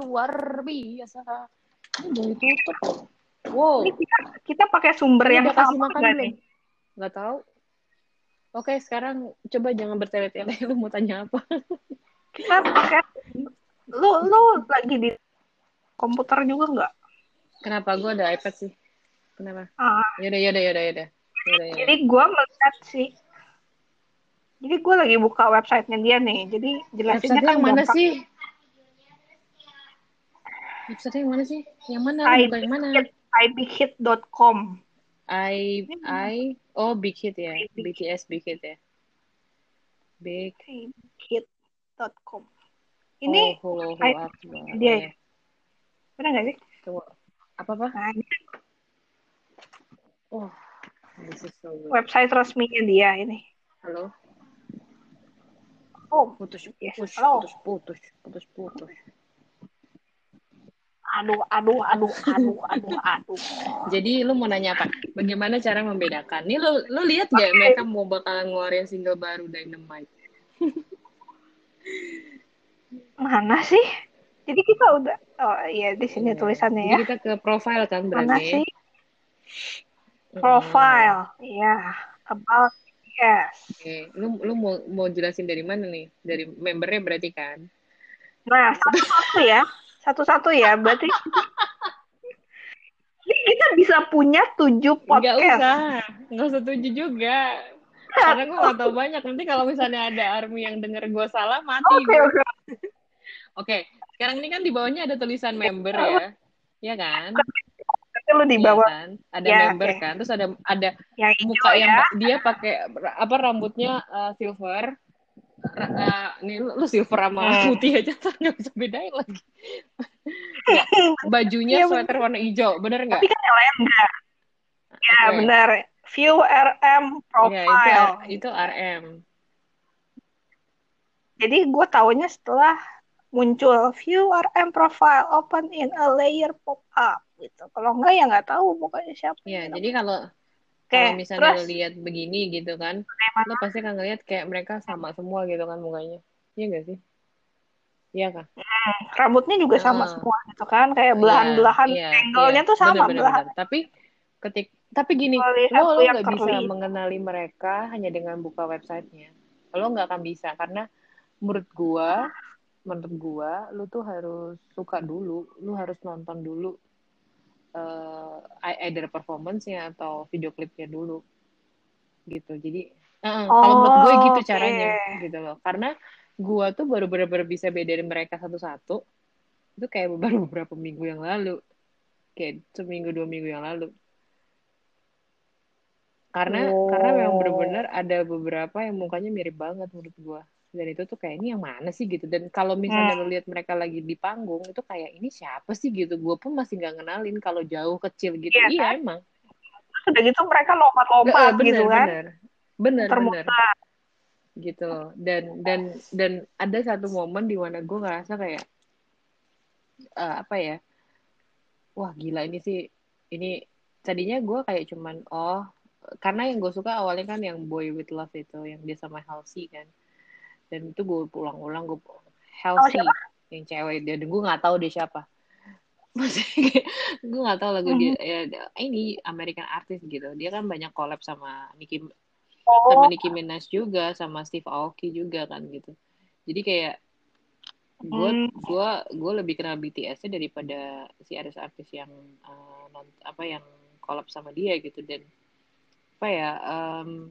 luar biasa. Ini udah ditutup loh. Wow. Ini kita, kita pakai sumber Ini yang udah kasih sama makan belum? Nggak tahu. Oke, sekarang coba jangan bertele-tele. Lu mau tanya apa? Kita pakai lu lu lagi di komputer juga nggak? Kenapa gue ada iPad sih? Kenapa? Ah, Yaudah, yaudah, yaudah, yaudah. Yaudah, yaudah. jadi gue melihat sih. Jadi gue lagi buka websitenya dia nih. Jadi jelasinnya kan mana gampang. sih? Website yang mana sih? Yang mana? I- buka yang mana? ibhit.com. I I oh Big Hit ya. Big BTS Big Hit ya. Big ibhit.com. Ini oh, Hulu I- Akbar. dia ya? benar nggak sih? Tunggu. Apa apa? Nah, Oh, this is so good. website resminya dia ini. Halo. Oh, Putus, Yes, putus, halo. putus, putus, putus, putus. Aduh, aduh, aduh, aduh, aduh, aduh. Jadi lu mau nanya apa? Bagaimana cara membedakan? Nih lu lu lihat gak mereka mau bakalan ngeluarin single baru Dynamite? Mana sih? Jadi kita udah, oh iya di sini Iya. tulisannya Jadi ya. kita ke profile kan Mana berarti. sih? Profile, ya. About, yes. Oke, lu lu mau mau jelasin dari mana nih? Dari membernya berarti kan? Nah, satu-satu ya. Satu-satu ya. Berarti kita bisa punya tujuh Enggak podcast. usah, enggak usah tujuh juga. Karena gue gak tahu banyak. Nanti kalau misalnya ada army yang denger gue salah, mati Oke, gue. oke. Oke, sekarang ini kan di bawahnya ada tulisan member ya. Iya kan? Lu di Iya bawah kan? Ada Ya, member oke. kan. Terus ada ada yang muka yang ya. dia pakai apa rambutnya uh, silver. Uh, ini lu, lu silver sama Hmm. putih aja tuh nggak bisa bedain lagi. Nggak, bajunya Iya, sweater warna hijau, bener nggak? Tapi kan enggak. Ya, Oke. benar. View RM Ya, itu profile. itu RM. Jadi gue taunya setelah muncul view RM profile open in a layer pop up gitu. Kalau enggak ya nggak tahu pokoknya siapa. Ya, jadi kalau kalau misalnya terus lo lihat begini gitu kan, lo pasti akan ngeliat kayak mereka sama semua gitu kan mukanya. Iya nggak sih? Iya kan? rambutnya juga sama Ah. semua gitu kan, kayak belahan-belahan Iya, angle-nya iya. tuh sama Bener, bener, belahan. bener. Tapi ketik tapi gini, lo lo nggak bisa mengenali mereka hanya dengan buka websitenya. Lo nggak akan bisa karena menurut gua, menurut gua, lo tuh harus suka dulu, lo harus nonton dulu eh either performance-nya atau video klipnya dulu gitu. Jadi eh, kalau menurut gue gitu Oke. caranya gitu loh. Karena gua tuh baru bener-bener bisa bedain mereka satu-satu itu kayak baru beberapa minggu yang lalu kayak seminggu dua minggu yang lalu karena Oh. karena memang bener-bener ada beberapa yang mukanya mirip banget menurut gua dan itu tuh kayak ini yang mana sih? Gitu. Dan kalau misalnya Hmm. lo lihat mereka lagi di panggung itu kayak ini siapa sih? Gitu. Gua pun masih nggak ngenalin kalau jauh kecil gitu. Iya, iya kan? emang. Udah gitu mereka lompat-lompat bener gitu kan. bener bener bener gitu loh. Dan dan dan ada satu momen di mana gue ngerasa kayak eh, apa ya wah gila ini sih. Ini tadinya gue kayak cuman oh karena yang gue suka awalnya kan yang Boy with Love itu yang dia sama Halsey kan dan itu gue pulang-ulang gue Halsey yang cewek dia. Dan gue nggak tahu dia siapa. Maksudnya gue nggak tahu lagu dia. Ya, ini American artist gitu. Dia kan banyak collab sama Nicki Oh, sama Nicki Minaj juga sama Steve Aoki juga kan gitu. Jadi kayak gue Hmm. gue gue lebih kenal BTS-nya daripada si artis-artis yang non- apa yang collab sama dia gitu. Dan apa ya em,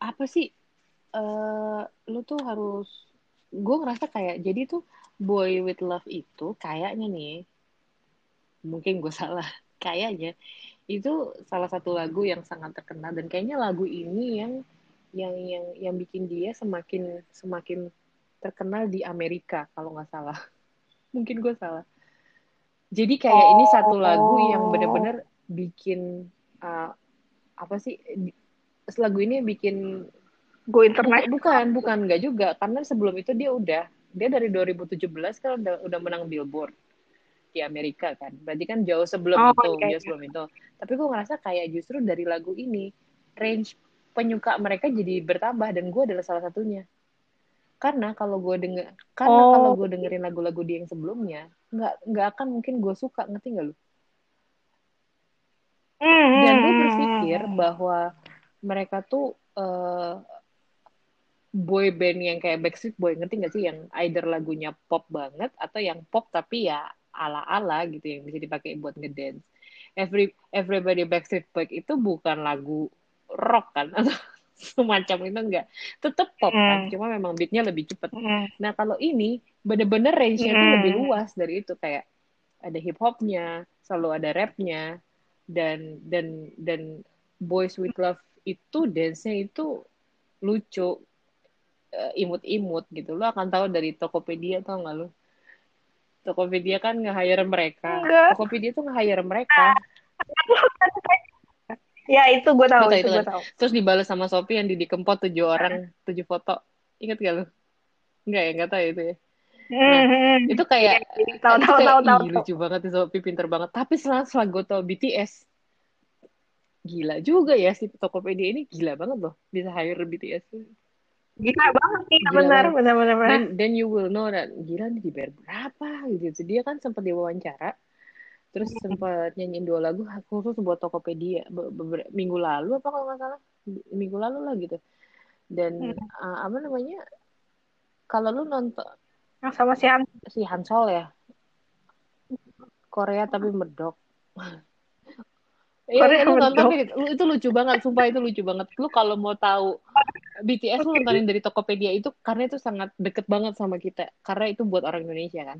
apa sih eh lu tuh harus gue ngerasa kayak jadi tuh Boy with Love itu kayaknya nih mungkin gue salah kayaknya itu salah satu lagu yang sangat terkenal dan kayaknya lagu ini yang yang yang yang bikin dia semakin semakin terkenal di Amerika kalau nggak salah. Mungkin gue salah. Jadi kayak ini satu lagu yang benar-benar bikin uh, apa sih lagu ini bikin go internet. bukan bukan nggak juga. Karena sebelum itu dia udah dia dari 2017 kan udah udah menang Billboard di Amerika kan. Berarti kan jauh sebelum Oh, itu iya, jauh sebelum itu. Tapi gue ngerasa kayak justru dari lagu ini range penyuka mereka jadi bertambah dan gue adalah salah satunya. Karena kalau gue denger karena Oh. kalau gue dengerin lagu-lagu dia yang sebelumnya nggak nggak akan mungkin gue suka ngerti nggak lu? Dan gue hmm, berpikir bahwa mereka tuh eh, boy band yang kayak Backstreet Boy ngerti nggak sih yang either lagunya pop banget atau yang pop tapi ya ala-ala gitu yang bisa dipakai buat ngedance. Every everybody Backstreet Boy itu bukan lagu rock kan atau semacam itu enggak. Tetap pop kan, Hmm. cuma memang beatnya lebih cepet. Hmm. Nah kalau ini bener-bener range-nya tuh Hmm. lebih luas dari itu kayak ada hip hopnya, selalu ada rapnya dan dan dan Boys with Love itu dance-nya itu lucu imut-imut gitu. Lo akan tahu dari Tokopedia tau nggak lo? Tokopedia kan nge-hire mereka. Enggak. Tokopedia tuh nge-hire mereka. Ya itu gue tahu, itu itu gue kan? tahu. Terus dibalas sama Shopee yang didikempot tujuh orang, tujuh foto. Ingat gak lo? Enggak ya, nggak tahu itu ya. Hmm, hmm. Itu kayak Iya, tahu, itu tahu, tahu, tahu, tahu. lucu banget nih Shopee pinter banget. Tapi setelah setelah gue tau BTS, gila juga ya si Tokopedia ini gila banget loh bisa hire BTS. Gila banget nih, Gila benar, banget. benar, benar, benar. Then, then you will know that gila nih dibayar berapa gitu. Dia kan sempat diwawancara, terus sempat nyanyiin dua lagu khusus buat Tokopedia Be- minggu lalu apa kalau nggak salah minggu lalu lah gitu. Dan uh, apa namanya? Kalau lu nonton Yang sama si Han. si Hansol ya, Korea tapi medok. Iya, lu nonton lu itu lucu banget, sumpah itu lucu banget. Lu kalau mau tahu BTS lu nontonin dari Tokopedia itu karena itu sangat deket banget sama kita, karena itu buat orang Indonesia kan.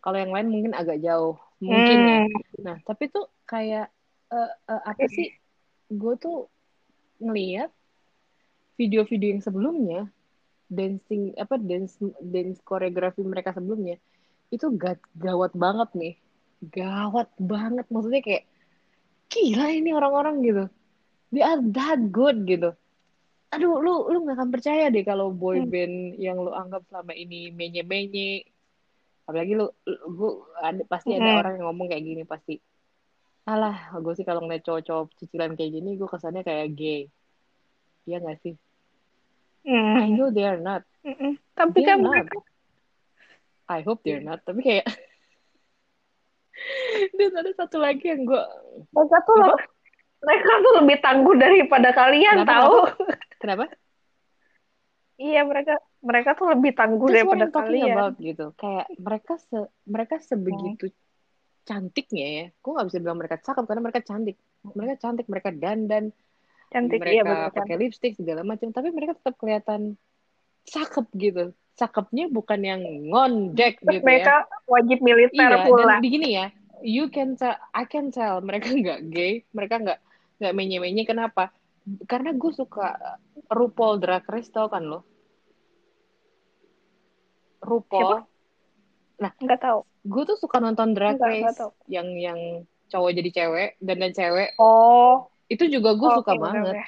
Kalau yang lain mungkin agak jauh, mungkin ya. Hmm. Nah, tapi tuh kayak eh, eh, apa sih? Gue tuh ngeliat video-video yang sebelumnya, dancing apa dance dance koreografi mereka sebelumnya itu ga- gawat banget nih, gawat banget. Maksudnya kayak gila ini orang-orang gitu. They are that good gitu. Aduh, lu lu nggak akan percaya deh kalau boy Hmm. band yang lu anggap selama ini menye-menye. Apalagi lu, lu- gua ada pasti ada Hmm. orang yang ngomong kayak gini pasti. Alah, gue sih kalau ngeliat cowok-cowok cicilan kayak gini, gue kesannya kayak gay. Iya nggak sih? I Hmm. know they are not. Mm-mm. Tapi They are kan mereka I hope they're not. Tapi kayak dan ada satu lagi yang gue Apa? lebih, mereka tuh lebih tangguh daripada kalian Kenapa, tahu. kenapa? Iya mereka mereka tuh lebih tangguh what daripada kalian. about gitu. Kayak mereka se mereka sebegitu Hmm. cantiknya ya. Gue nggak bisa bilang mereka cakep karena mereka cantik. Mereka cantik, mereka dandan, Cantik iya mereka betul pakai lipstick segala macam. Tapi mereka tetap kelihatan cakep gitu. Cakepnya bukan yang ngondek Terus gitu mereka ya. wajib militer Iya, pula. dan begini ya. You can tell, I can tell mereka nggak gay, mereka nggak nggak menye-menye. Kenapa? Karena gue suka RuPaul Drag Race tau kan lo? RuPaul. Nggak tahu. gue tuh suka nonton drag Enggak, race yang yang cowok jadi cewek dan dan cewek Oh, itu juga gue suka oke, oke, banget oke.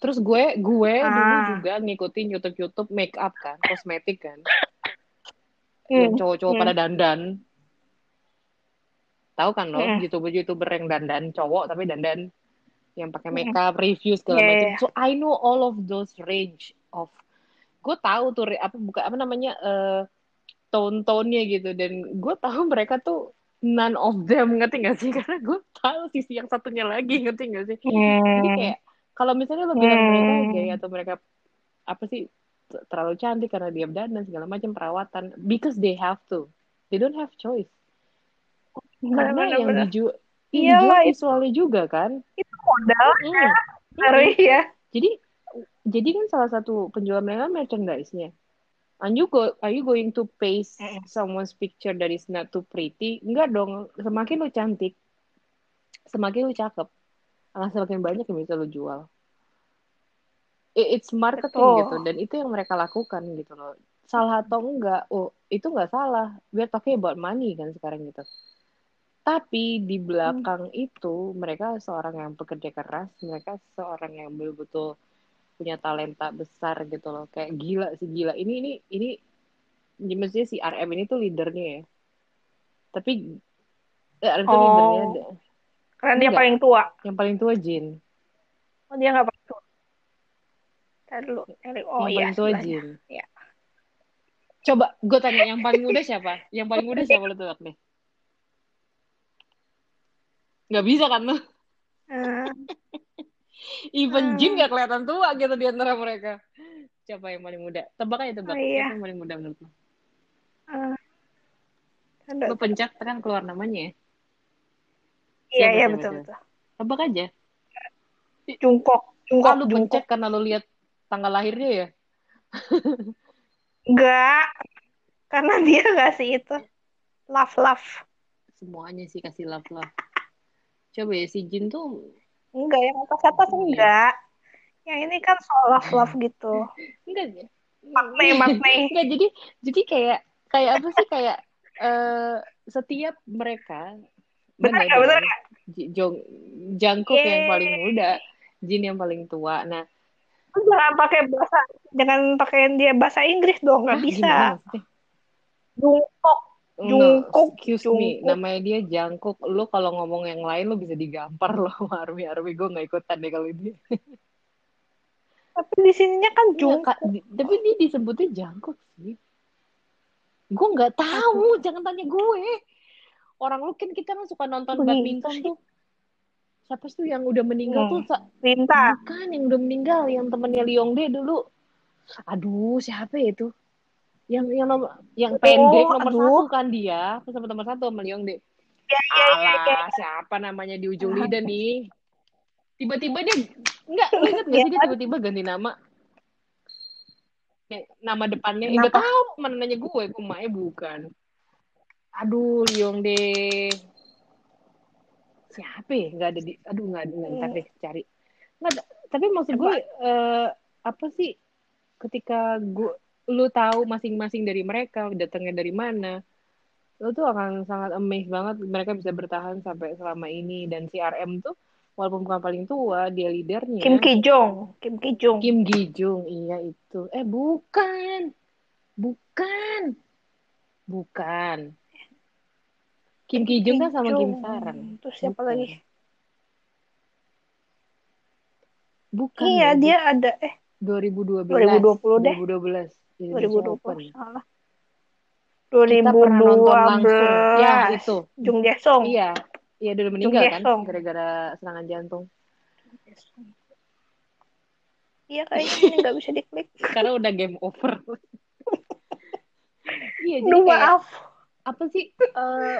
terus gue gue dulu Ah. juga ngikutin YouTube YouTube make up kan kosmetik kan Hmm, yang cowok-cowok hmm. pada dandan tahu kan lo Hmm. youtuber youtuber yang dandan cowok tapi dandan yang pakai Hmm. make up review segala Iya, macam so I know all of those range of gue tahu tuh apa bukan apa namanya eh tone-tone-nya gitu dan gue tahu mereka tuh none of them ngerti gak sih karena gue tahu sisi yang satunya lagi ngerti gak sih jadi Hmm. kayak kalau misalnya lo bilang mereka Hmm. gay atau mereka apa sih terlalu cantik karena dia dan segala macam perawatan because they have to they don't have choice karena yang dijual Iyalah, dijual itu- visualnya juga kan Itu modal Mm. baru ya. jadi jadi kan salah satu penjual mereka merchandise-nya Are you go are you going to paste Mm. someone's picture that is not too pretty? Enggak dong. Semakin lu cantik, semakin lu cakep, akan semakin banyak yang bisa lu jual. It's marketing Betul. gitu dan itu yang mereka lakukan gitu loh. Salah atau enggak? Oh, itu enggak salah. We're talking about money kan sekarang gitu. Tapi di belakang itu mereka seorang yang bekerja keras, mereka seorang yang betul-betul punya talenta besar gitu loh. Kayak gila sih gila. Ini ini ini ya mestinya si RM ini tuh leadernya ya. Tapi eh, RM tuh Oh. leadernya Karena dia paling tua. yang paling tua Jin. Oh, dia nggak paling tua. Ntar dulu. Oh yang iya, paling tua. Jin. Ya. Coba gue tanya yang paling muda siapa? Yang paling muda siapa lu tebak deh? Gak bisa kan lu? Eh, Even Hmm. Jin gak kelihatan tua gitu di antara mereka. Siapa yang paling muda? Tebak aja tebak. Oh, iya. Siapa yang paling muda menurut lu? Ntar Lu dulu. pencet kan keluar namanya ya. Iya, iya betul, betul. Tebak aja. Jungkook. Ah, Jungkook, lu pencet karena lu lihat tanggal lahirnya ya? Enggak. Karena dia ngasih itu. Love, love. Semuanya sih kasih love love. Coba ya si Jin tuh Enggak, yang atas atas Iya. enggak. Yang ini kan soal love, love gitu. enggak Maknai, maknai. enggak jadi jadi kayak kayak apa sih kayak eh setiap mereka bener bener. Ji- Jong Jungkook yang Yeay. paling muda, Jin yang paling tua. Nah, Jangan pakai bahasa, jangan pakein dia bahasa Inggris dong, nggak hah, bisa. maksudnya? Jungkook. No, Jungkook, excuse me, namanya dia Jungkook. Lu kalau ngomong yang lain lu bisa digampar loh sama Army Army gue nggak ikutan deh kalau ini. Tapi di sininya kan Iya, Jungkook. Di- tapi dia disebutnya Jungkook sih. Gue nggak tahu, jangan tanya gue. Orang lu kan kita kan suka nonton Begitu badminton tuh. Siapa sih tuh yang udah meninggal Hmm. tuh? Linta. Bukan yang udah meninggal, yang temennya Liongde dulu. Aduh, siapa ya itu? Yang yang nomor yang Oh, pendek nomor aduh. satu kan dia, sama nomor satu sama Liongde. Ya, ya, ya, ya. Alah, siapa namanya di ujung lidah nih? Tiba-tiba dia enggak, lu inget gak sih dia tiba-tiba ganti nama? Nama depannya Kenapa? tahu mana nanya gue, maknya bukan. Aduh, Liongde. Siapa ya? Enggak ada di aduh enggak ada ntar deh cari. Enggak ada- tapi maksud gue eh, apa sih ketika gue lu tahu masing-masing dari mereka datangnya dari mana. Lu tuh akan sangat amazed banget mereka bisa bertahan sampai selama ini. Dan si RM tuh walaupun bukan paling tua dia leadernya. Kim Ki Jong. Kim Ki Jong. Kim Gi Jung iya itu. Eh bukan. Bukan. Bukan. Kim Ki Jung kan sama Kim Sarang Terus siapa Bukan. lagi? bukan Iya, dia ada eh. 2012 2020 deh. 2012 Indonesia Open. 2020 salah. kita pernah nonton langsung ya 2012. itu Jung Jae-sung. iya iya udah meninggal kan Jae-sung. gara-gara serangan jantung Iya kayaknya ini nggak bisa diklik. karena udah game over iya jadi Duh kayak maaf. apa sih eh,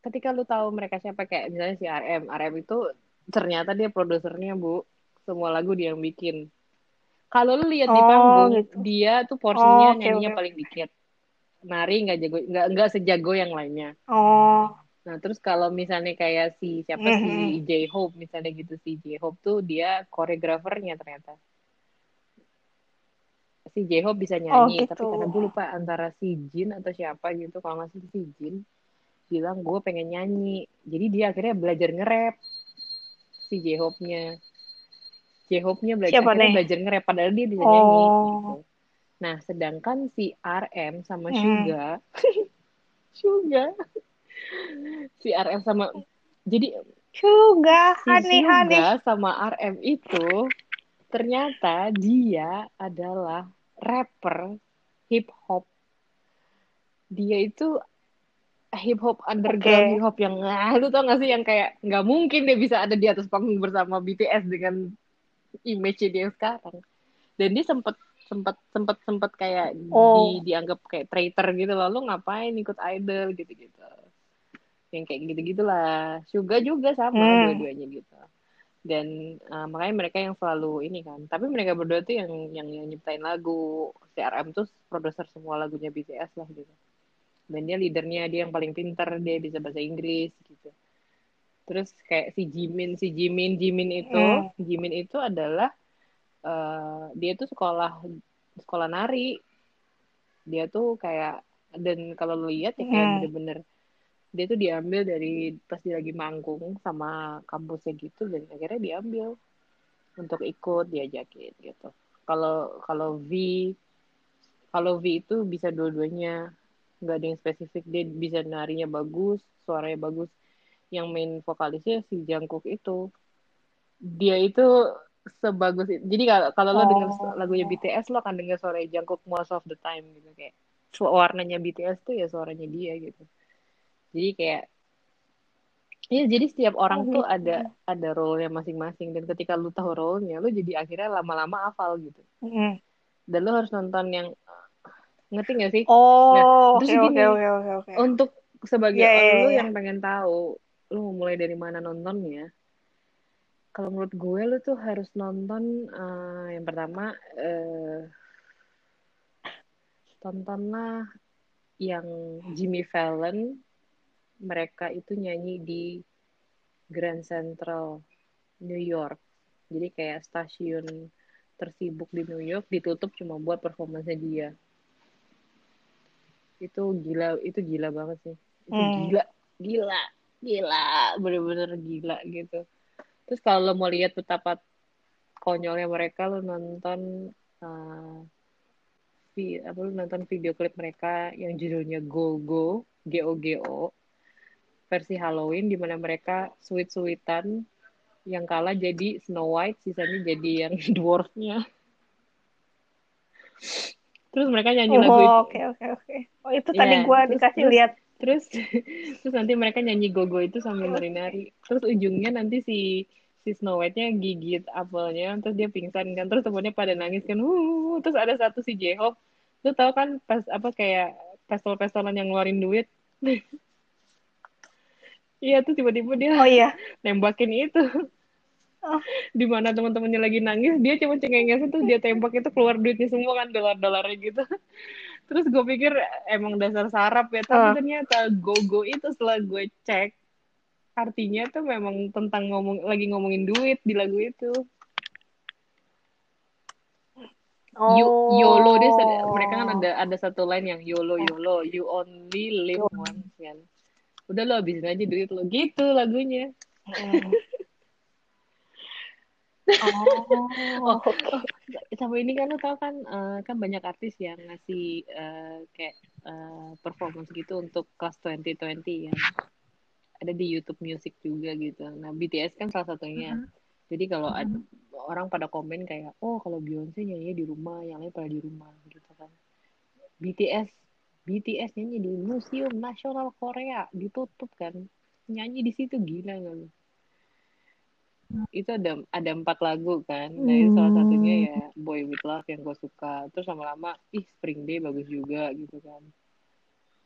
ketika lu tahu mereka siapa kayak misalnya si RM RM itu ternyata dia produsernya bu semua lagu dia yang bikin kalau lu lihat di Oh, panggung gitu. dia tuh porsinya Oh, oke, nyanyinya oke. paling dikit nari nggak jago nggak nggak sejago yang lainnya Oh, nah terus kalau misalnya kayak si siapa si Mhm. J Hope misalnya gitu si J Hope tuh dia koreografernya ternyata si J Hope bisa nyanyi Oh, gitu. tapi karena gue lupa antara si Jin atau siapa gitu kalau salah si Jin bilang gue pengen nyanyi jadi dia akhirnya belajar nge-rap si J Hope-nya J Hope-nya belajar Siapa akhirnya nih? belajar nge-rap padahal dia bisa nyanyi Oh. gitu nah sedangkan si RM sama Hmm. Suga Suga si RM sama jadi Suga, si honey, honey. Suga sama RM itu ternyata dia adalah rapper hip hop. Dia itu hip hop underground Oke. hip hop yang ah, lu tau gak sih yang kayak nggak mungkin dia bisa ada di atas panggung bersama BTS dengan image dia sekarang. Dan dia sempet sempet sempet sempet kayak Oh. di, dianggap kayak traitor gitu loh. Lu ngapain ikut idol gitu-gitu. Yang kayak gitu-gitu lah. Suga juga sama Hmm. dua-duanya gitu. Dan uh, makanya mereka yang selalu ini kan. Tapi mereka berdua tuh yang yang, yang nyiptain lagu. CRM tuh produser semua lagunya BTS lah gitu. Dan dia leadernya, dia yang paling pinter, dia bisa bahasa Inggris gitu. Terus kayak si Jimin, si Jimin, Jimin itu, Hmm. Jimin itu adalah eh, dia tuh sekolah sekolah nari. Dia tuh kayak dan kalau lu lihat ya kayak Hmm. bener-bener dia tuh diambil dari pas dia lagi manggung sama kampusnya gitu dan akhirnya diambil untuk ikut diajakin gitu. Kalau kalau V kalau V itu bisa dua-duanya nggak ada yang spesifik dia bisa narinya bagus suaranya bagus yang main vokalisnya si Jungkook itu dia itu sebagus itu. Jadi kalau kalau lo denger Oh. lagunya BTS lo akan denger suara Jungkook most of the time gitu kayak warnanya BTS tuh ya suaranya dia gitu. Jadi kayak Iya, jadi setiap orang Oh, tuh gitu. ada ada role-nya masing-masing dan ketika lu tahu role-nya, lu jadi akhirnya lama-lama hafal gitu. Mm. Dan lu harus nonton yang ngerti gak sih? Oh, Nah, oke terus gini, oke oke. Untuk sebagai Iya, iya, lu iya. yang pengen tahu, lu mau mulai dari mana nontonnya? Kalau menurut gue lu tuh harus nonton eh, yang pertama eh, tontonlah yang Jimmy Fallon mereka itu nyanyi di Grand Central New York. Jadi kayak stasiun tersibuk di New York ditutup cuma buat performance dia. Itu gila, itu gila banget sih. Itu Hmm. gila, gila, gila, bener-bener gila gitu. Terus kalau lo mau lihat betapa konyolnya mereka, lo nonton uh, vi- apa lo nonton video klip mereka yang judulnya Go Go, G O G O versi Halloween di mana mereka sweet-sweetan yang kalah jadi Snow White, sisanya jadi yang dwarfnya. Terus mereka nyanyi lagu itu. Oh, oke oke oke. Oh, itu tadi Iya, terus- dikasih lihat. Terus terus nanti mereka nyanyi gogo itu sambil nari-nari. Terus ujungnya nanti si si Snow White-nya gigit apelnya, terus dia pingsan kan, terus temennya pada nangis kan, uh, terus ada satu si J-Hope, lu tau kan pas apa kayak pestol-pestolan yang ngeluarin duit, iya tuh tiba-tiba dia Oh iya. nembakin itu, Oh. di mana teman-temannya lagi nangis, dia cuma cengengesin terus dia tembak itu keluar duitnya semua kan dolar-dolarnya gitu. Terus gue pikir emang dasar sarap ya, tapi Ah. ternyata gogo itu setelah gue cek artinya tuh memang tentang ngomong lagi ngomongin duit di lagu itu. You, Oh. YOLO dia sed- mereka kan ada ada satu line yang YOLO YOLO you only live once kan. Udah lo habisin aja duit lo gitu lagunya. Hmm. Oh, oke. Sama ini kan lo tau kan eh, kan banyak artis yang ngasih eh, kayak eh, performance gitu untuk kelas 2020 ya. Ada di YouTube Music juga gitu. Nah BTS kan salah satunya. Jadi kalau ada orang pada komen kayak, oh kalau Beyonce nyanyi di rumah, yang lain pada di rumah gitu kan. BTS, BTS nyanyi di Museum Nasional Korea ditutup kan, nyanyi di situ gila nggak lu? Itu ada ada empat lagu kan, nah itu salah satunya ya Boy With Love yang gue suka. Terus lama-lama, ih Spring Day bagus juga gitu kan.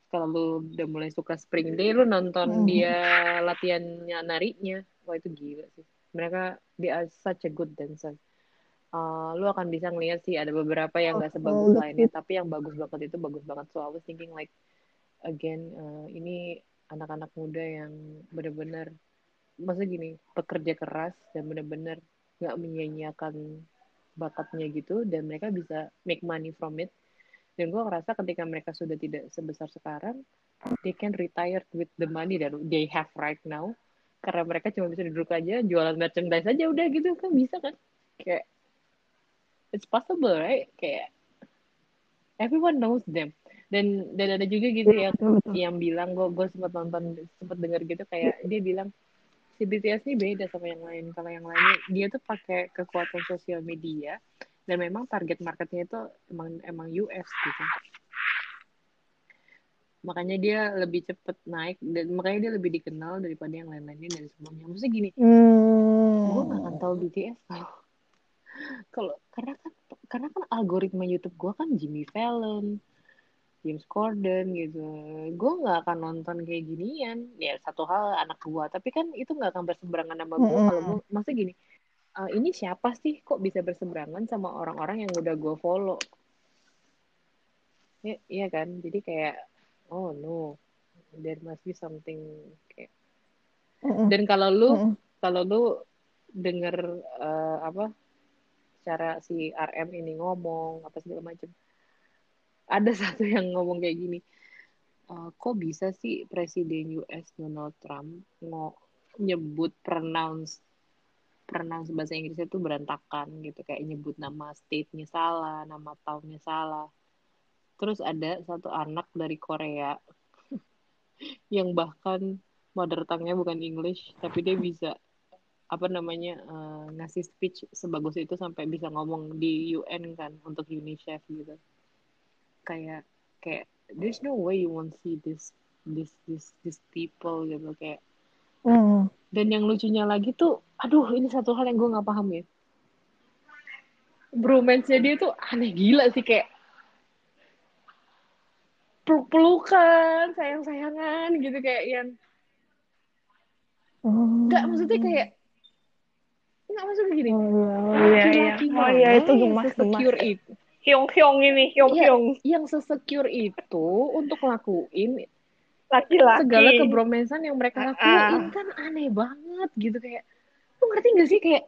Kalau lu udah mulai suka Spring Day, lu nonton Mhm. dia latihannya narinya, wah itu gila sih. Mereka they are such a good dancer. Uh, lu akan bisa ngeliat sih ada beberapa yang gak sebagus Oh, lainnya, tapi yang bagus banget itu bagus banget. So I was thinking like again uh, ini anak-anak muda yang bener-bener maksudnya gini pekerja keras dan bener-bener nggak menyia-nyiakan bakatnya gitu dan mereka bisa make money from it. Dan gue ngerasa ketika mereka sudah tidak sebesar sekarang they can retire with the money that they have right now. Karena mereka cuma bisa duduk aja jualan merchandise aja udah gitu kan bisa kan? Kayak it's possible right? Kayak everyone knows them. Dan dan ada juga gitu yang yang bilang gue gue sempat nonton sempat dengar gitu kayak dia bilang si BTS ini beda sama yang lain. Kalau yang lainnya dia tuh pakai kekuatan sosial media dan memang target marketnya itu emang emang US gitu. Makanya dia lebih cepet naik dan makanya dia lebih dikenal daripada yang lain-lainnya dan sebelumnya. Maksudnya gini Hmm. gue gak akan tahu BTS kalau kalau karena kan karena kan algoritma YouTube gue kan Jimmy Fallon James Corden gitu. Gue nggak akan nonton kayak ginian. Ya satu hal anak gue tapi kan itu nggak akan berseberangan sama gue Mm-mm. kalau gue maksudnya gini eh, ini siapa sih kok bisa berseberangan sama orang-orang yang udah gue follow? Ya, iya kan? Jadi kayak oh no. There must be something kayak Mm-mm. dan kalau lu kalau lu denger eh, apa cara si RM ini ngomong apa segala macam ada satu yang ngomong kayak gini "Eh, kok bisa sih presiden US Donald Trump ngo nyebut pronounce pronounce bahasa Inggrisnya tuh berantakan gitu. Kayak nyebut nama state-nya salah nama tahunnya salah. Terus ada satu anak dari Korea yang bahkan mother tongue-nya bukan English tapi dia bisa apa namanya uh, ngasih speech sebagus itu sampai bisa ngomong di UN kan untuk UNICEF gitu kayak kayak there's no way you won't see this this this this people gitu kayak Hmm. dan yang lucunya lagi tuh aduh ini satu hal yang gue nggak paham ya bromance-nya dia tuh aneh gila sih kayak peluk-pelukan sayang-sayangan gitu kayak yang nggak maksudnya kayak nggak maksudnya gini Oh iya, iya. laki-laki Oh iya, itu gemas, gemas. secure itu Hyung Hyung ini, Hyung Iya, Hyung. yang sesecure itu untuk ngelakuin Laki-laki. segala kebromensan yang mereka Ah, lakuin ah. kan aneh banget gitu kayak lu ngerti gak sih kayak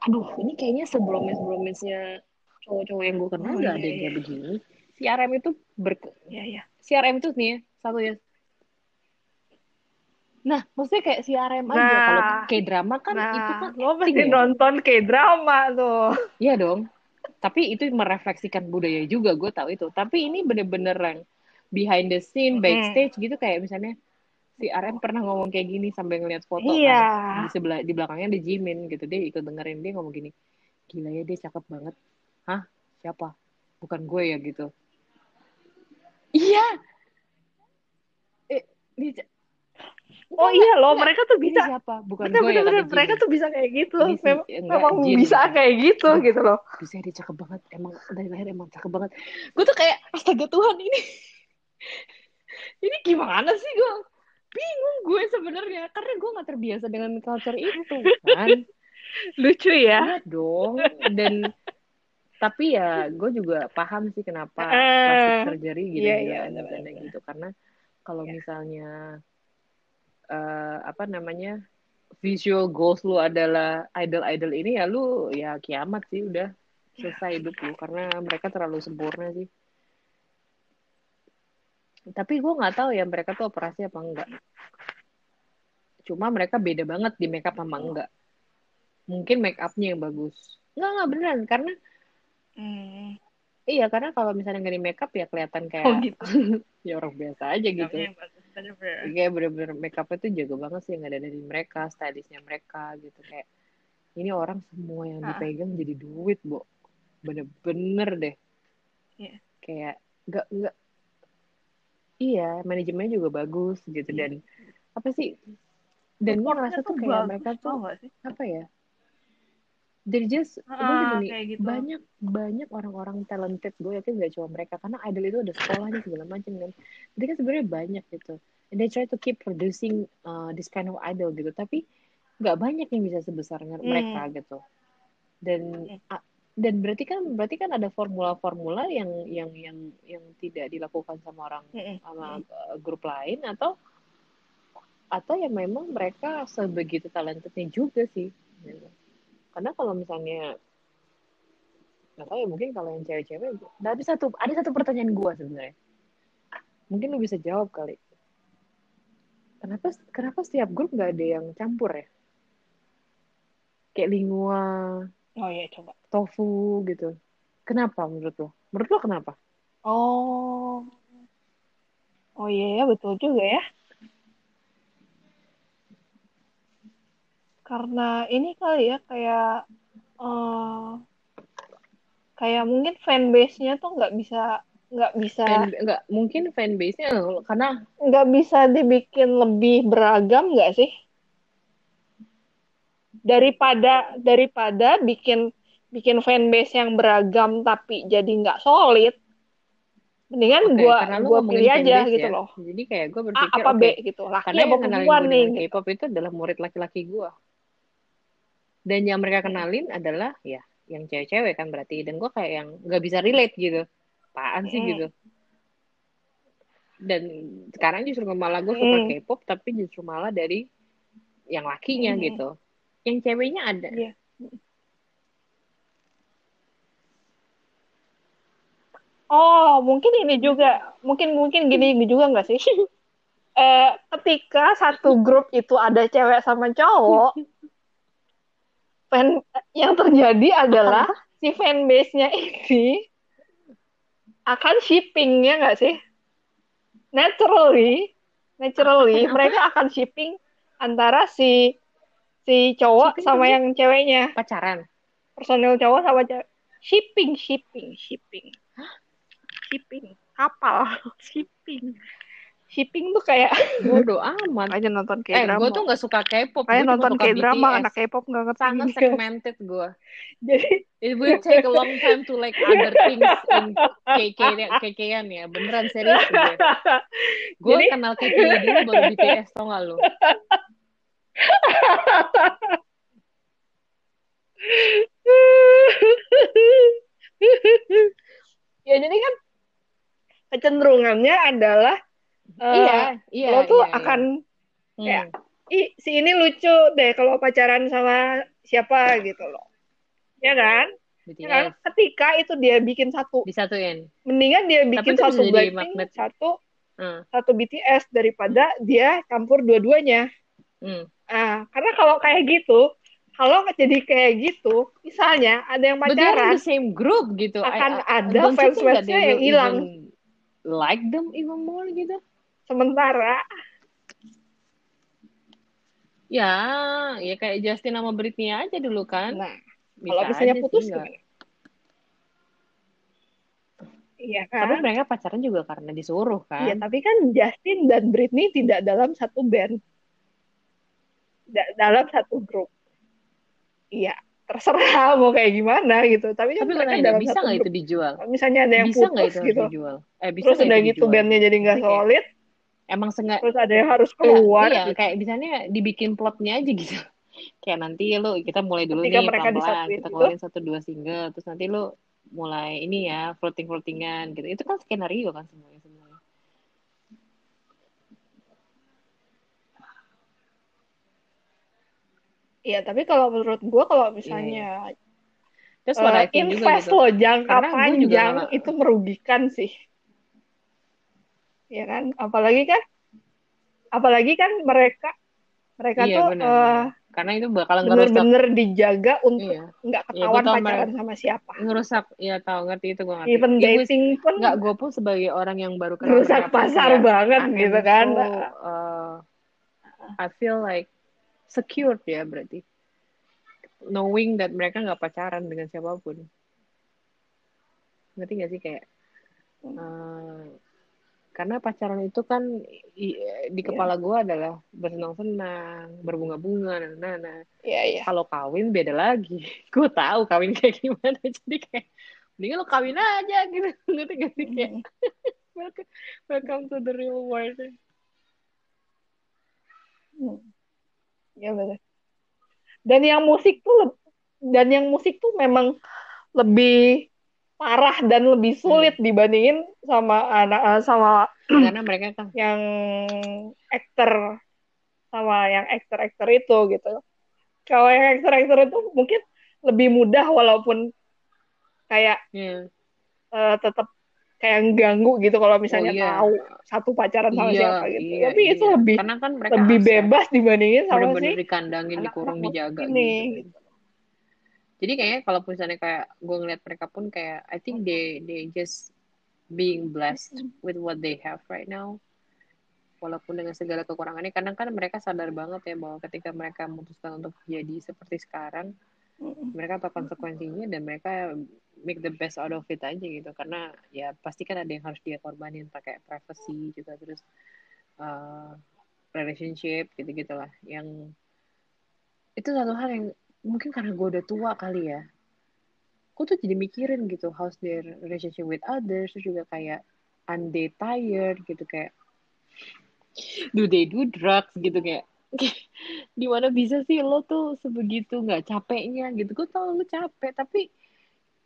aduh ini kayaknya sebromens bromensnya cowok-cowok yang gue kenal Oh, nggak iya, ada yang iya. kayak begini si RM itu ber Iya, iya. si RM itu nih ya satu ya nah maksudnya kayak si RM aja Nah. kalau kayak drama kan nah, itu kan lo pasti ya. nonton kayak drama tuh. Iya dong. Tapi itu merefleksikan budaya juga, gue tahu itu. Tapi ini bener-bener yang behind the scene, Hmm. backstage gitu kayak misalnya si RM pernah ngomong kayak gini sambil ngeliat foto Iya. kan. Di sebelah di belakangnya ada Jimin gitu. Dia ikut dengerin dia ngomong gini. Gila ya dia cakep banget. Hah? Siapa? Bukan gue ya gitu. Iya. Eh, dia, Oh iya loh, enggak. mereka tuh Ini bisa. siapa? Bukan Bener, gue ya bener, kata bener. Mereka tuh bisa kayak gitu. Ini sih, Memang, enggak, memang Jin. bisa kayak gitu Aduh. gitu loh. bisa dia cakep banget emang dari lahir emang cakep banget gue tuh kayak astaga Tuhan ini ini gimana sih gue bingung gue sebenarnya karena gue nggak terbiasa dengan culture itu kan Lucu ya. iya dong dan tapi ya gue juga paham sih kenapa Eh, plastic surgery gitu gitu ada benar, tanda benar. gitu karena kalau Iya. misalnya eh, apa namanya visual goals lu adalah idol-idol ini ya lu ya kiamat sih udah selesai hidup lu. Karena mereka terlalu sempurna sih. Tapi gue nggak tahu ya mereka tuh operasi apa enggak. Cuma mereka beda banget di makeup sama enggak. Mungkin make upnya yang bagus. Nggak nggak beneran. Karena Hmm. iya karena kalau misalnya nggak di makeup ya kelihatan kayak Oh gitu. ya orang biasa aja gitu bener-bener. kayak bener-bener make upnya tuh jago banget sih yang ada dari mereka stylistnya mereka gitu kayak ini orang semua yang Ah. dipegang jadi duit bu bener-bener deh Iya. kayak nggak nggak iya manajemennya juga bagus gitu Iya. dan apa sih dan gue ngerasa tuh kayak bagus, mereka tuh apa ya dari just gue Ah, gini gitu. banyak banyak orang-orang talented gue yakin gak cuma mereka karena idol itu ada sekolahnya segala macam kan jadi kan sebenarnya banyak gitu and they try to keep producing uh, this kind of idol gitu tapi nggak banyak yang bisa sebesar Hmm. mereka gitu dan a- dan berarti kan berarti kan ada formula-formula yang yang yang yang tidak dilakukan sama orang Mm-mm. sama uh, grup lain atau atau ya memang mereka sebegitu talentednya juga sih gitu. Karena kalau misalnya nggak tahu ya mungkin kalau yang cewek-cewek ada satu ada satu pertanyaan gua sebenarnya mungkin lu bisa jawab kali kenapa kenapa setiap grup nggak ada yang campur ya kayak lingua Oh iya coba. tofu gitu kenapa menurut lo menurut lo kenapa Oh. Oh iya ya betul juga ya. Karena ini kali ya kayak eh kayak mungkin fanbase-nya tuh nggak bisa nggak bisa Fan, nggak mungkin fanbase-nya karena nggak bisa dibikin lebih beragam nggak sih? Daripada daripada bikin bikin fanbase yang beragam tapi jadi nggak solid, mendingan Oke, gua gua pilih aja gitu ya. loh. Jadi kayak gue A berpikir apa oke, B gitu, laki karena apa yang perempuan nih gitu. K-pop itu adalah murid laki-laki gue. Dan yang mereka kenalin adalah ya yang cewek-cewek kan berarti. Dan gue kayak yang nggak bisa relate gitu. Apaan sih Mm. gitu. Dan sekarang justru malah gue suka Mm. K-pop tapi justru malah dari yang lakinya Mm. gitu. Yang ceweknya ada. Iya. Oh, mungkin ini juga, mungkin mungkin gini juga nggak sih? Eh, ketika satu grup itu ada cewek sama cowok, fan yang terjadi adalah si fanbase-nya ini akan shippingnya nggak sih? Naturally, naturally mereka akan shipping antara si si cowok Shipping sama yang ceweknya. pacaran? Personil cowok sama cewek. Shipping shipping shipping. Shipping. Kapal shipping shipping tuh kayak bodoh amat. Aja nonton eh kayak gue tuh nggak suka K-pop. Kayak nonton kayak drama BTS. anak K-pop nggak ngerti sangat segmented gue jadi it will take a long time to like other things in KK KK-an ya. Beneran serius gue gue Jadi- kenal KK dulu baru BTS tau gak lo ya jadi kan kecenderungannya adalah eh, iya iya lo tuh iya, iya. akan Hmm. kayak, ih si ini lucu deh kalau pacaran sama siapa gitu loh ya kan Ya kan? BTS ketika itu dia bikin satu disatuin mendingan dia bikin satu Blackpink magnet. satu Hmm. satu BTS daripada dia campur dua-duanya Hmm. ah karena kalau kayak gitu kalau jadi kayak gitu misalnya ada yang pacaran same group gitu. akan I- I- ada fans-fansnya yang hilang. Like them even more gitu. Sementara Ya, ya kayak Justin sama Britney aja dulu kan. nah Bisa kalau misalnya putus gimana iya Tapi kan mereka pacaran juga karena disuruh iya kan. tapi kan Justin dan Britney tidak dalam satu band Da- dalam satu grup iya terserah mau kayak gimana gitu tapi kan Tapi mereka nanya, dalam bisa satu nggak grup itu dijual? Misalnya ada yang Bisa putus itu gitu dijual? Eh, bisa terus udah itu gitu dijual? bandnya jadi nggak Tapi kayak- solid Emang sengaja terus ada yang harus keluar iya, gitu. kayak misalnya dibikin plotnya aja gitu. Kayak nanti lo kita mulai dulu Ketika nih mereka pelan-pelan, kita gitu. keluarin satu dua single, terus nanti lo mulai ini ya floating floatingan gitu. Itu kan skenario kan semuanya semuanya. Iya, tapi kalau menurut gua kalau misalnya Terus what eh, I think juga invest gitu. lo jangka Karena gua juga panjang itu merugikan sih. Ya kan? Apalagi kan apalagi kan mereka mereka Iya tuh benar. eh, benar. Karena itu bakalan ngerusak. bener-bener dijaga untuk Iya. nggak Iya, ketahuan tahu pacaran sama siapa. Ngerusak. Ya tahu ngerti itu gue ngerti. Even Ya, gue- dating pun Nggak, gue pun sebagai orang yang baru kenal pun pasar kayak, banget gitu kan. so, uh, I feel like secured ya berarti. Knowing that mereka nggak pacaran dengan siapa pun. Ngerti gak sih kayak uh, karena pacaran itu kan i- di Iya. kepala gue adalah bersenang-senang, berbunga-bunga, nah, nah, nah. Iya, iya. Kalau kawin beda lagi. Gue tahu kawin kayak gimana, jadi kayak mendingan lo kawin aja gitu. Ngerti gak sih kayak Hmm. welcome, welcome to the real world. Hmm. Ya benar. Dan yang musik tuh dan yang musik tuh memang lebih parah dan lebih sulit dibandingin sama anak eh, sama Karena mereka kan yang aktor sama yang aktor-aktor itu gitu. Kalau yang aktor-aktor itu mungkin lebih mudah walaupun kayak ya, eh, tetap kayak ganggu gitu kalau misalnya Oh, iya. tahu satu pacaran sama iya, siapa gitu. iya, Tapi itu iya. lebih karena kan mereka lebih bebas dibandingin sama bener-bener si dikandangin, anak-anak dikurung, dijaga ini, gitu. Jadi kayaknya kalau misalnya kayak gue ngeliat mereka pun kayak I think they they just being blessed with what they have right now. Walaupun dengan segala kekurangannya, kadang kan mereka sadar banget ya bahwa ketika mereka memutuskan untuk jadi seperti sekarang, mereka tahu konsekuensinya dan mereka make the best out of it aja gitu. Karena ya pasti kan ada yang harus dia korbanin pakai privacy juga terus uh, relationship gitu gitulah yang itu satu hal yang mungkin karena gue udah tua kali ya. Gue tuh jadi mikirin gitu how's their relationship with others terus juga kayak are they tired gitu kayak do they do drugs? gitu kayak di mana bisa sih lo tuh sebegitu nggak capeknya? gitu. Gue tau lo capek tapi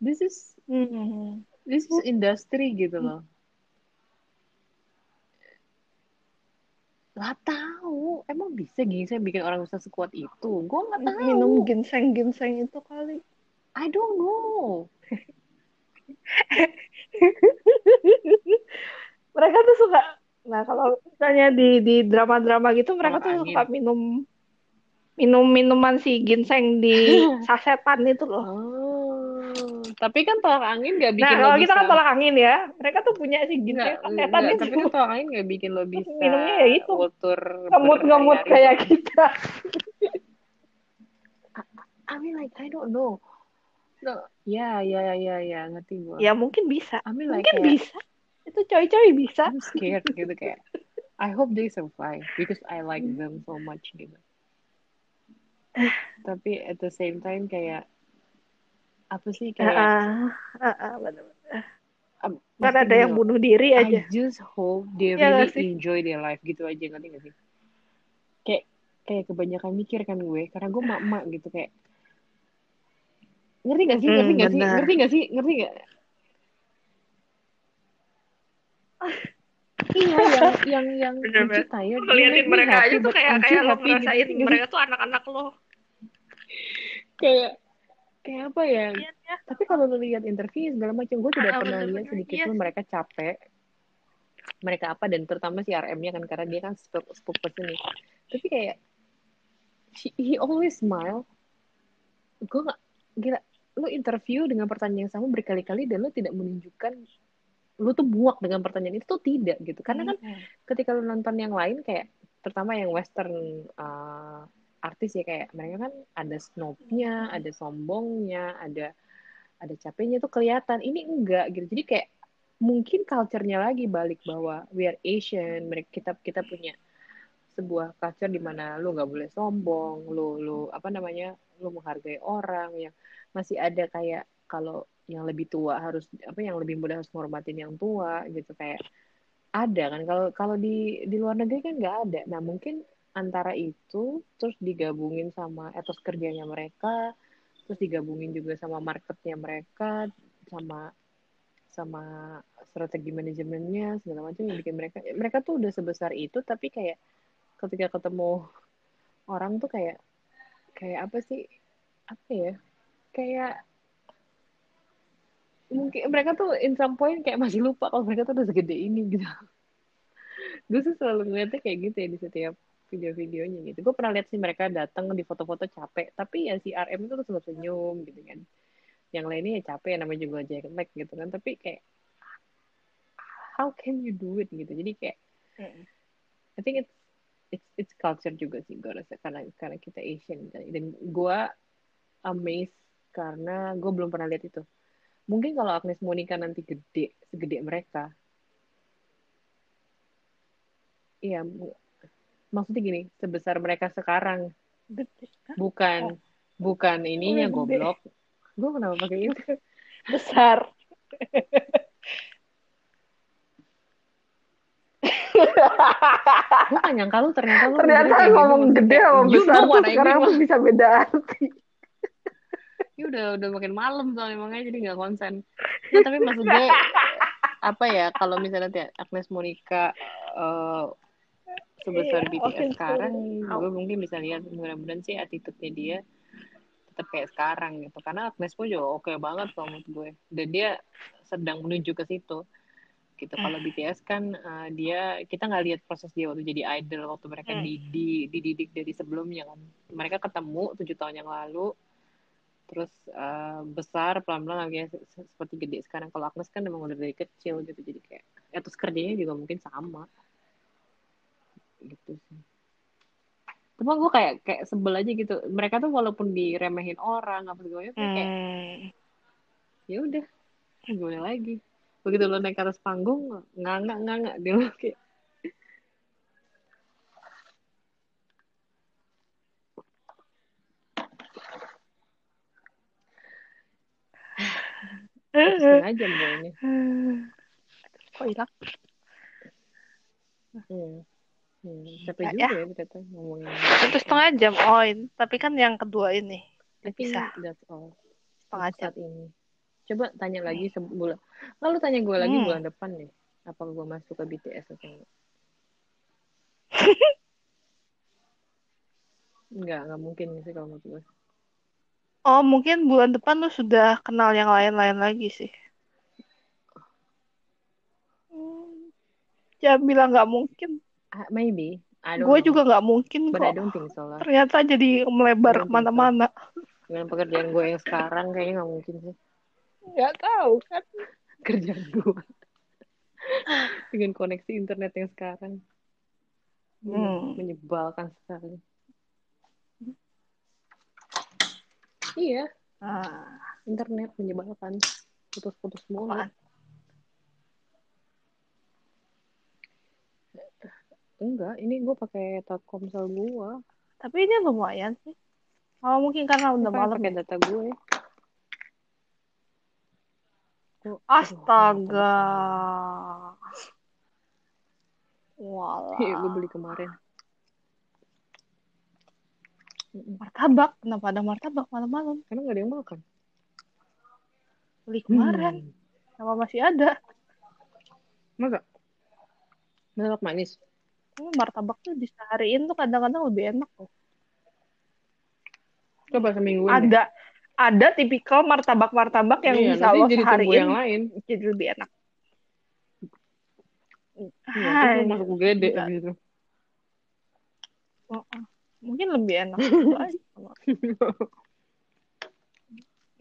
this is Mm. this is industry gitu loh nggak tahu. Emang bisa ginseng bikin orang bisa sekuat itu? Gue nggak tahu. minum ginseng ginseng itu kali. I don't know. Mereka tuh suka nah kalau misalnya di di drama drama gitu mereka Tolak tuh angin. suka minum minum minuman si ginseng di sasetan itu loh. Oh tapi kan tolak angin gak bikin nah lo kalau bisa kita kan tolak angin ya mereka tuh punya si ginseng Nggak, sasetan nggak, itu tapi kan tolak angin gak bikin lo bisa Minumnya ya itu. ultur ngemut ngemut berhari-hari. kayak kita I mean like I don't know no ya ya ya ya ngerti gue Ya mungkin bisa. I mean like Mungkin kayak bisa. Itu coy-coy bisa. I'm scared gitu kayak I hope they survive because I like them so much gitu tapi at the same time kayak apa sih kayak ah, ah, bener-bener. um, Kan ada yang bunuh diri I aja. just hope they Iya really enjoy their life gitu aja ngerti gak sih kayak kayak kebanyakan mikir kan gue karena gue mak-mak gitu kayak ngerti gak sih ngerti Hmm, gak sih ngerti gak sih ngerti gak iya yang yang yang Bener, bener. tired you Ngeliatin mereka aja tuh kayak kayak lo gitu ngerasain sih mereka tuh anak-anak lo. kayak kayak apa ya? Iya, iya. tapi kalau lu lihat interview segala macam gue tidak Ah, pernah lihat sedikit Iya pun mereka capek. Mereka apa dan terutama si RM-nya kan karena dia kan spoke spokesperson nih tapi kayak she- he always smile. Gue gak gila lu interview dengan pertanyaan yang sama berkali-kali dan lu tidak menunjukkan lu tuh muak dengan pertanyaan itu tuh tidak gitu. Karena kan Hmm. ketika lu nonton yang lain kayak terutama yang western uh, artis ya kayak mereka kan ada snobnya, ada sombongnya, ada ada capeknya tuh kelihatan. Ini enggak gitu. Jadi kayak mungkin culture-nya lagi balik bahwa we are Asian, mereka kita kita punya sebuah culture di mana lu nggak boleh sombong, lu lu apa namanya, lu menghargai orang yang masih ada kayak kalau yang lebih tua harus apa yang lebih muda harus menghormatin yang tua gitu kayak ada kan kalau kalau di di luar negeri kan nggak ada nah mungkin antara itu terus digabungin sama etos kerjanya mereka terus digabungin juga sama marketnya mereka sama sama strategi manajemennya segala macam yang bikin mereka mereka tuh udah sebesar itu tapi kayak ketika ketemu orang tuh kayak kayak apa sih apa ya kayak mungkin mereka tuh in some point kayak masih lupa kalau mereka tuh udah segede ini gitu. Gue tuh selalu ngeliatnya kayak gitu ya di setiap video-videonya gitu. Gue pernah lihat sih mereka datang di foto-foto capek tapi ya si RM itu tuh selalu senyum gitu kan. Yang lainnya ya capek namanya juga jelek gitu kan. Tapi kayak how can you do it gitu? Jadi kayak Hmm. I think it's it's it's culture juga sih gue rasa karena karena kita Asian kali. dan gue amazed karena gue belum pernah lihat itu. Mungkin kalau Agnes Monica nanti gede segede mereka. Iya maksudnya gini sebesar mereka sekarang Gede. Hah? bukan bukan ininya goblok gue kenapa pakai itu Besar. gue gak nyangka lu ternyata lu Ternyata gitu, ngomong gede sama besar tuh sekarang Bang. bisa beda arti. Ini udah udah makin malam soalnya makanya jadi nggak konsen. Nah, tapi maksud gue apa ya kalau misalnya nanti Agnes Monica eh, sebesar Iya, BTS sekarang, so- gue mungkin bisa lihat mudah-mudahan sih attitude-nya dia tetap kayak sekarang gitu. Karena Agnes pun juga oke banget kalau menurut gue. Dan dia sedang menuju ke situ. Gitu. Kalau BTS kan eh, dia kita nggak lihat proses dia waktu jadi idol waktu mereka Hmm. di, di- dididik dari sebelumnya kan. Mereka ketemu tujuh tahun yang lalu terus eh, besar pelan-pelan se- seperti gede sekarang kalau Agnes kan memang udah dari kecil gitu jadi kayak ya terus kerjanya juga mungkin sama gitu sih cuma gue kayak kayak sebel aja gitu mereka tuh walaupun diremehin orang apa segala macam kayak Hmm. ya udah gimana lagi begitu lo naik ke atas panggung nggak nggak nggak dia lo kayak setengah jam ini Kok hilang? hmm. Hmm, capek Ya, juga ya ternyata ngomongin Itu setengah jam. Oh, ini. tapi kan yang kedua ini. I think Bisa. that's all Setengah jam. saat ini. Coba tanya lagi sebulan. Lalu tanya gue lagi Hmm. bulan depan deh. Apa gue masuk ke BTS atau enggak? Enggak, enggak mungkin sih kalau menurut gue. Oh, mungkin bulan depan lu sudah kenal yang lain-lain lagi sih. Hmm. Jangan bilang nggak mungkin. Ah, maybe. I don't Gue know. juga nggak mungkin But I kok. don't think so lah. Ternyata jadi melebar so. ke mana-mana. Dengan pekerjaan gue yang sekarang kayaknya nggak mungkin sih. Nggak tahu kan. Kerjaan gue. Dengan koneksi internet yang sekarang. Hmm. Menyebalkan sekali. Iya, Ah, internet menyebalkan. Putus-putus mulu. Enggak, ini gue pakai Telkomsel gue. Tapi ini lumayan sih. Oh, mungkin karena udah malam. pakai ya. data gue. Gua- Astaga. Aduh, Iya, gue Walah. beli kemarin. Martabak. Kenapa ada martabak malam-malam? Karena nggak ada yang makan. Beli kemarin. Hmm. Kenapa masih ada? Masa? Martabak manis. Tapi martabak tuh disehariin tuh kadang-kadang lebih enak loh. Coba semingguin deh. Ada ada tipikal martabak-martabak yang Iya, bisa lo sehariin yang lain. jadi lebih enak. Iya, Hai. masuk Enggak. gitu. Uh-uh. Mungkin lebih enak gitu aja.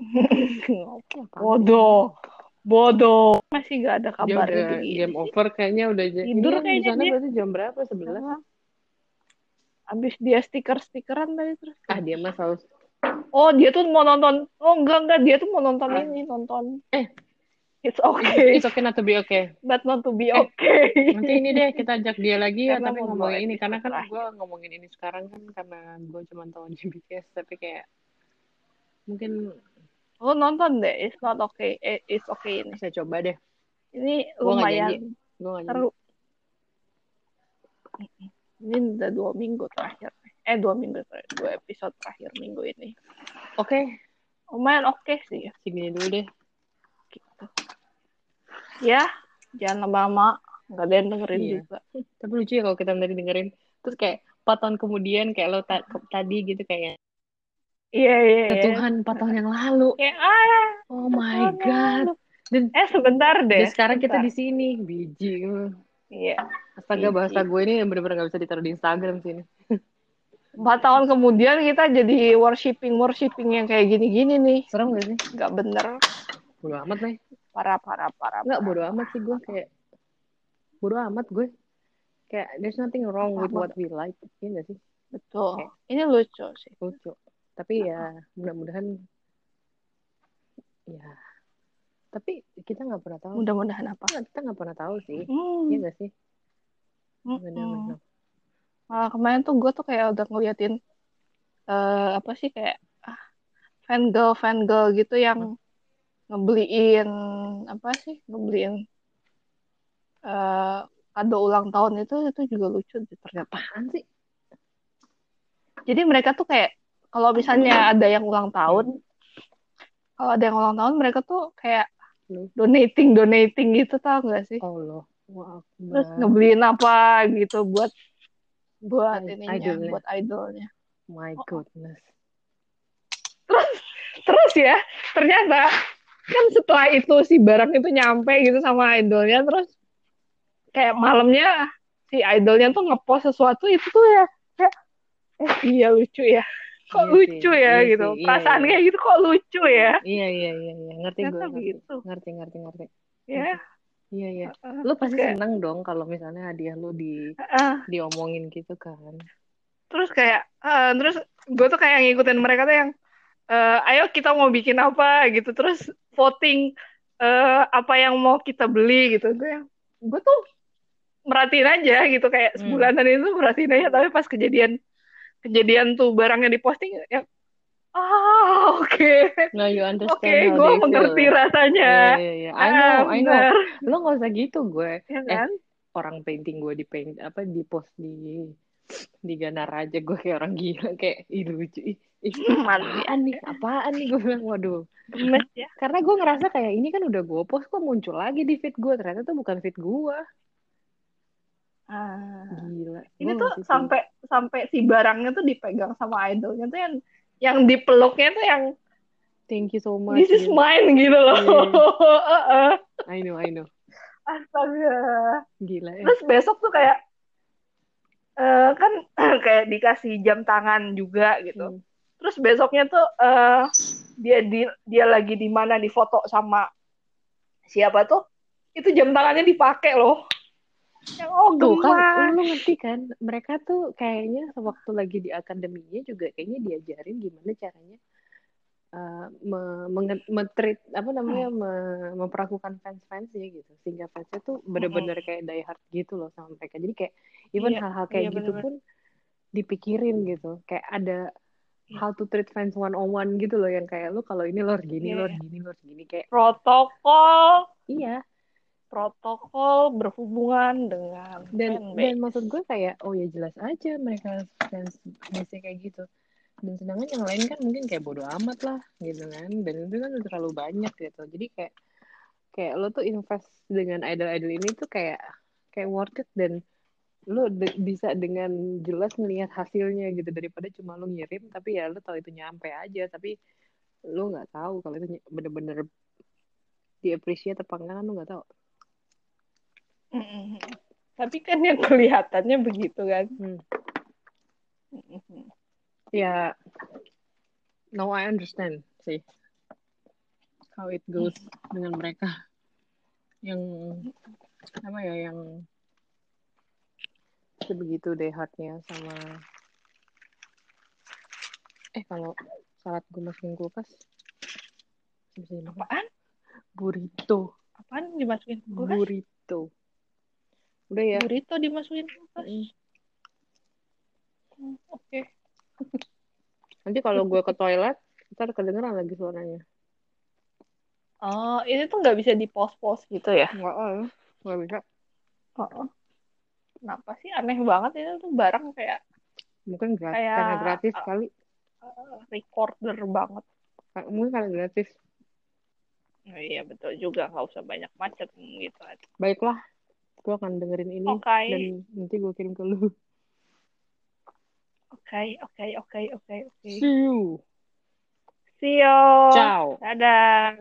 Bodoh. Masih nggak ada Dia kabar udah di game over kayaknya udah. Tidur kan di kayaknya sana dia. berarti jam berapa? Sebelas? Abis dia stiker-stikeran tadi terus. Ah, dia mah selalu Oh, dia tuh mau nonton. Oh, enggak, enggak. Dia tuh mau nonton Ah. ini. Nonton. Eh. It's okay. It's okay not to be okay. But not to be Eh, okay. Nanti ini deh kita ajak dia lagi ya, Karena tapi mau ngomongin ini karena kan gue ngomongin ini sekarang kan karena gue cuma tahu di BTS tapi kayak mungkin Lo nonton deh. It's not okay. It's okay ini. saya coba deh. Ini Gua lumayan seru. Ini udah dua minggu terakhir. Eh, dua minggu terakhir. Dua episode terakhir minggu ini. Oke, Lumayan oke sih ya. segini dulu deh. Gitu. Ya, jangan lama-lama. Nggak ada yang dengerin Iya. juga. Tapi lucu ya kalau kita tadi dengerin. Terus kayak 4 tahun kemudian kayak lo ta- tadi gitu kayak Iya, iya, ya iya. Tuhan 4 tahun yang lalu. Kayak, ah, Oh my god. Dan, Eh, sebentar deh. dan sekarang kita sebentar. di sini biji. Iya. Astaga Biji. bahasa gue ini bener-bener gak bisa ditaruh di Instagram sini. Empat tahun kemudian kita jadi worshipping worshipping yang kayak gini-gini nih. Serem gak sih? Nggak bener. Bodo amat nih. Parah, parah, parah. Enggak bodo amat sih gue kayak bodo amat gue. Kayak there's nothing wrong with what we like. Iya gak sih? Betul. Oke. Ini lucu sih. Lucu. Tapi ya mudah-mudahan ya tapi kita nggak pernah tahu. Mudah-mudahan apa? Nggak, kita nggak pernah tahu sih. Hmm. Iya gak sih? Benar-benar. Malah kemarin tuh gue tuh kayak udah ngeliatin eh apa sih kayak ah, fangirl fangirl gitu yang ngebeliin apa sih ngebeliin eh kado ulang tahun itu itu juga lucu ternyata. Apaan sih? Jadi mereka tuh kayak kalau misalnya ada yang ulang tahun, kalau ada yang ulang tahun mereka tuh kayak donating donating gitu tau gak sih? Allah. Wah, Terus ngebeliin apa gitu buat buat ininya, idolnya. buat idolnya. My goodness. Terus ya, ternyata kan setelah itu si barang itu nyampe gitu sama idolnya, terus kayak malamnya si idolnya tuh ngepost sesuatu itu tuh ya kayak eh iya lucu ya. Kok Iya lucu sih, ya iya gitu. sih, iya, Perasaan iya. kayak gitu kok lucu ya. Iya iya iya iya ngerti gue ngerti. begitu. Ngerti ngerti ngerti. Ya. Iya iya. Heeh. Lu pasti Kayak- seneng dong kalau misalnya hadiah lu di Heeh. diomongin gitu kan. terus kayak eh, terus gue tuh kayak ngikutin mereka tuh yang eh, ayo kita mau bikin apa gitu terus voting eh, apa yang mau kita beli gitu gue yang gue tuh merhatiin aja gitu kayak Hmm. sebulanan itu merhatiin aja tapi pas kejadian kejadian tuh barangnya diposting ya ah oke Nah, you oke understand how gue feel. mengerti ya? rasanya Iya iya iya. I know, Ah, I know. bener. Lo nggak usah gitu gue. ya Eh, kan orang painting gue di paint apa di post di di Ganar aja gue kayak orang gila kayak ih lucu ih, apaan nih apaan nih gue bilang waduh gemes ya karena gue ngerasa kayak ini kan udah gue post kok muncul lagi di feed gue ternyata tuh bukan feed gue ah. gila ini Gua tuh sampai sampai si barangnya tuh dipegang sama idolnya tuh yang yang dipeluknya tuh yang thank you so much this is gitu. mine gitu loh. Heeh. I know I know Astaga. gila ya Terus besok tuh kayak eh kan kayak dikasih jam tangan juga gitu. Hmm. Terus besoknya tuh eh dia di dia lagi di mana di foto sama siapa tuh? Itu jam tangannya dipakai loh. Yang oh Tuh kan, lu ngerti kan? Mereka tuh kayaknya sewaktu lagi di akademinya juga kayaknya diajarin gimana caranya uh, me, menge- me-treat apa namanya me- memperlakukan fans-fansnya gitu. Sehingga fansnya tuh bener-bener kayak die hard gitu loh sama mereka. Jadi kayak even Iya, hal-hal kayak iya, gitu bener-bener. pun dipikirin gitu. Kayak ada how to treat fans one on one gitu loh yang kayak lu kalau ini lo harus gini Iya, lo harus iya. gini lo harus gini. Kayak Protokol, iya protokol berhubungan dengan dan fanbase. dan maksud gue kayak oh ya jelas aja mereka fans biasanya kayak gitu. Dan sedangkan yang lain kan mungkin kayak bodoh amat lah gitu kan. Dan itu kan udah terlalu banyak gitu. Jadi kayak kayak lo tuh invest dengan idol-idol ini tuh kayak kayak worth it. Dan lo de- bisa dengan jelas ngelihat hasilnya gitu. Daripada cuma lo ngirim tapi ya lo tahu itu nyampe aja. Tapi lo nggak tahu kalau itu bener-bener di-appreciate apa enggak kan lo nggak tahu Mm-mm. Tapi kan yang kelihatannya begitu kan. Hmm. Ya now I understand sih how it goes dengan mereka yang apa ya yang sebegitu deh hardnya sama eh kalau salad gue masukin kulkas Apaan? burrito Apaan dimasukin kulkas? burrito udah ya Burrito dimasukin kulkas. Mm. Oke. nanti kalau gue ke toilet ntar kedengeran lagi suaranya Oh, ini tuh nggak bisa di post-post gitu ya? nggak oh nggak bisa Oh. Kenapa sih aneh banget ini tuh barang kayak mungkin gratis Kayak- karena gratis kali uh, recorder banget. mungkin karena gratis Oh, iya betul juga nggak usah banyak macet gitu baiklah gue akan dengerin ini Oke, dan nanti gue kirim ke lu oke, oke, oke, oke, oke. see you See you. ciao Dadah.